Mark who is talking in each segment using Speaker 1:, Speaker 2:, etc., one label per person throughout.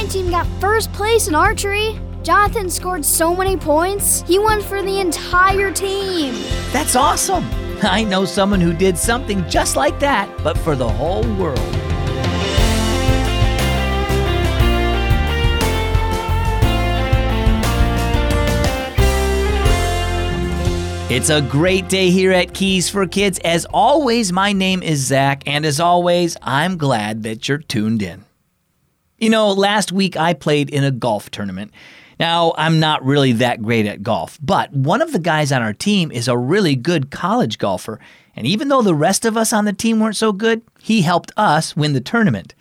Speaker 1: My team got first place in archery. Jonathan scored so many points, he won for the entire team.
Speaker 2: That's awesome. I know someone who did something just like that, but for the whole world. It's a great day here at Keys for Kids. As always, my name is Zach, and as always, I'm glad that you're tuned in. You know, last week I played in a golf tournament. Now, I'm not really that great at golf, but one of the guys on our team is a really good college golfer. And even though the rest of us on the team weren't so good, he helped us win the tournament.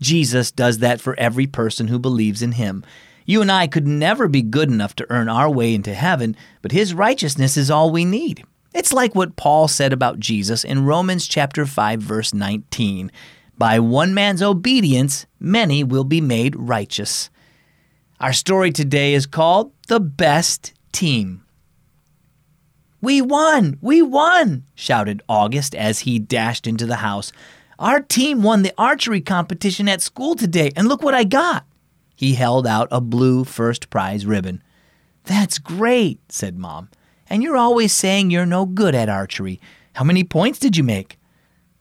Speaker 2: Jesus does that for every person who believes in him. You and I could never be good enough to earn our way into heaven, but his righteousness is all we need. It's like what Paul said about Jesus in Romans chapter 5 verse 19. By one man's obedience, many will be made righteous. Our story today is called The Best Team. We won! We won! shouted August as he dashed into the house. Our team won the archery competition at school today, and look what I got. He held out a blue first prize ribbon. That's great, said Mom. And you're always saying you're no good at archery. How many points did you make?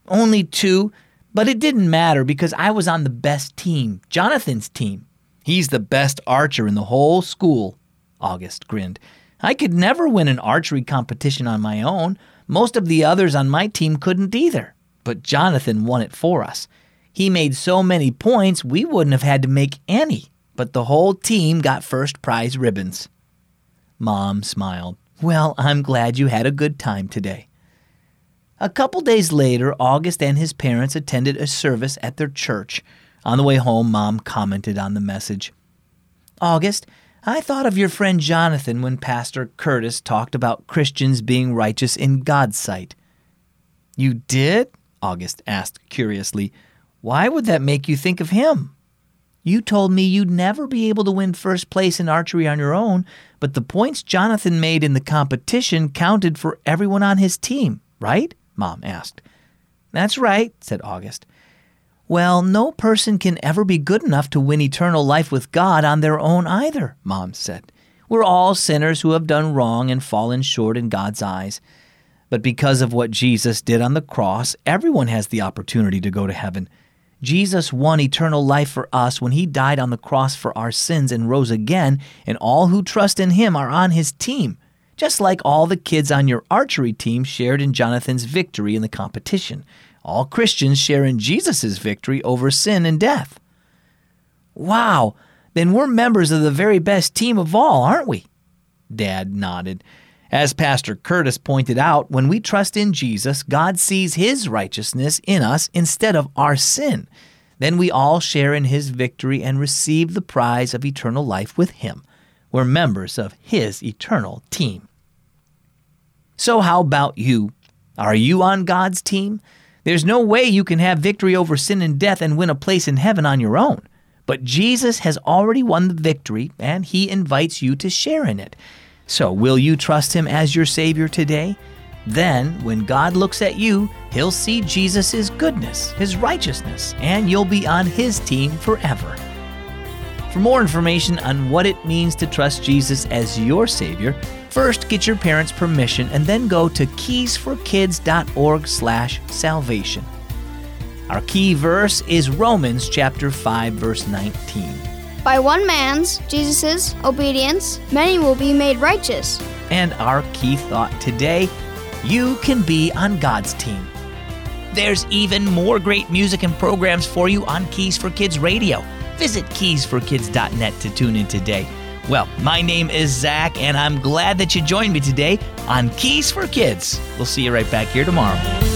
Speaker 2: Only two, but it didn't matter because I was on the best team, Jonathan's team. He's the best archer in the whole school, August grinned. I could never win an archery competition on my own. Most of the others on my team couldn't either. But Jonathan won it for us. He made so many points, we wouldn't have had to make any, but the whole team got first prize ribbons. Mom smiled. Well, I'm glad you had a good time today. A couple days later, August and his parents attended a service at their church. On the way home, Mom commented on the message. August, I thought of your friend Jonathan when Pastor Curtis talked about Christians being righteous in God's sight. You did? August asked curiously. Why would that make you think of him? You told me you'd never be able to win first place in archery on your own, but the points Jonathan made in the competition counted for everyone on his team, right? Mom asked. That's right, said August. Well, no person can ever be good enough to win eternal life with God on their own either, Mom said. We're all sinners who have done wrong and fallen short in God's eyes. But because of what Jesus did on the cross, everyone has the opportunity to go to heaven. Jesus won eternal life for us when he died on the cross for our sins and rose again, and all who trust in him are on his team, just like all the kids on your archery team shared in Jonathan's victory in the competition. All Christians share in Jesus' victory over sin and death. Wow, then we're members of the very best team of all, aren't we? Dad nodded. As Pastor Curtis pointed out, when we trust in Jesus, God sees His righteousness in us instead of our sin. Then we all share in His victory and receive the prize of eternal life with Him. We're members of His eternal team. So, how about you? Are you on God's team? There's no way you can have victory over sin and death and win a place in heaven on your own. But Jesus has already won the victory, and He invites you to share in it. So, will you trust Him as your Savior today? Then, when God looks at you, He'll see Jesus' goodness, His righteousness, and you'll be on His team forever. For more information on what it means to trust Jesus as your Savior, first get your parents' permission and then go to keysforkids.org slash salvation. Our key verse is Romans chapter 5 verse 19.
Speaker 1: By one man's, Jesus' obedience, many will be made righteous.
Speaker 2: And our key thought today you can be on God's team. There's even more great music and programs for you on Keys for Kids Radio. Visit keysforkids.net to tune in today. Well, my name is Zach, and I'm glad that you joined me today on Keys for Kids. We'll see you right back here tomorrow.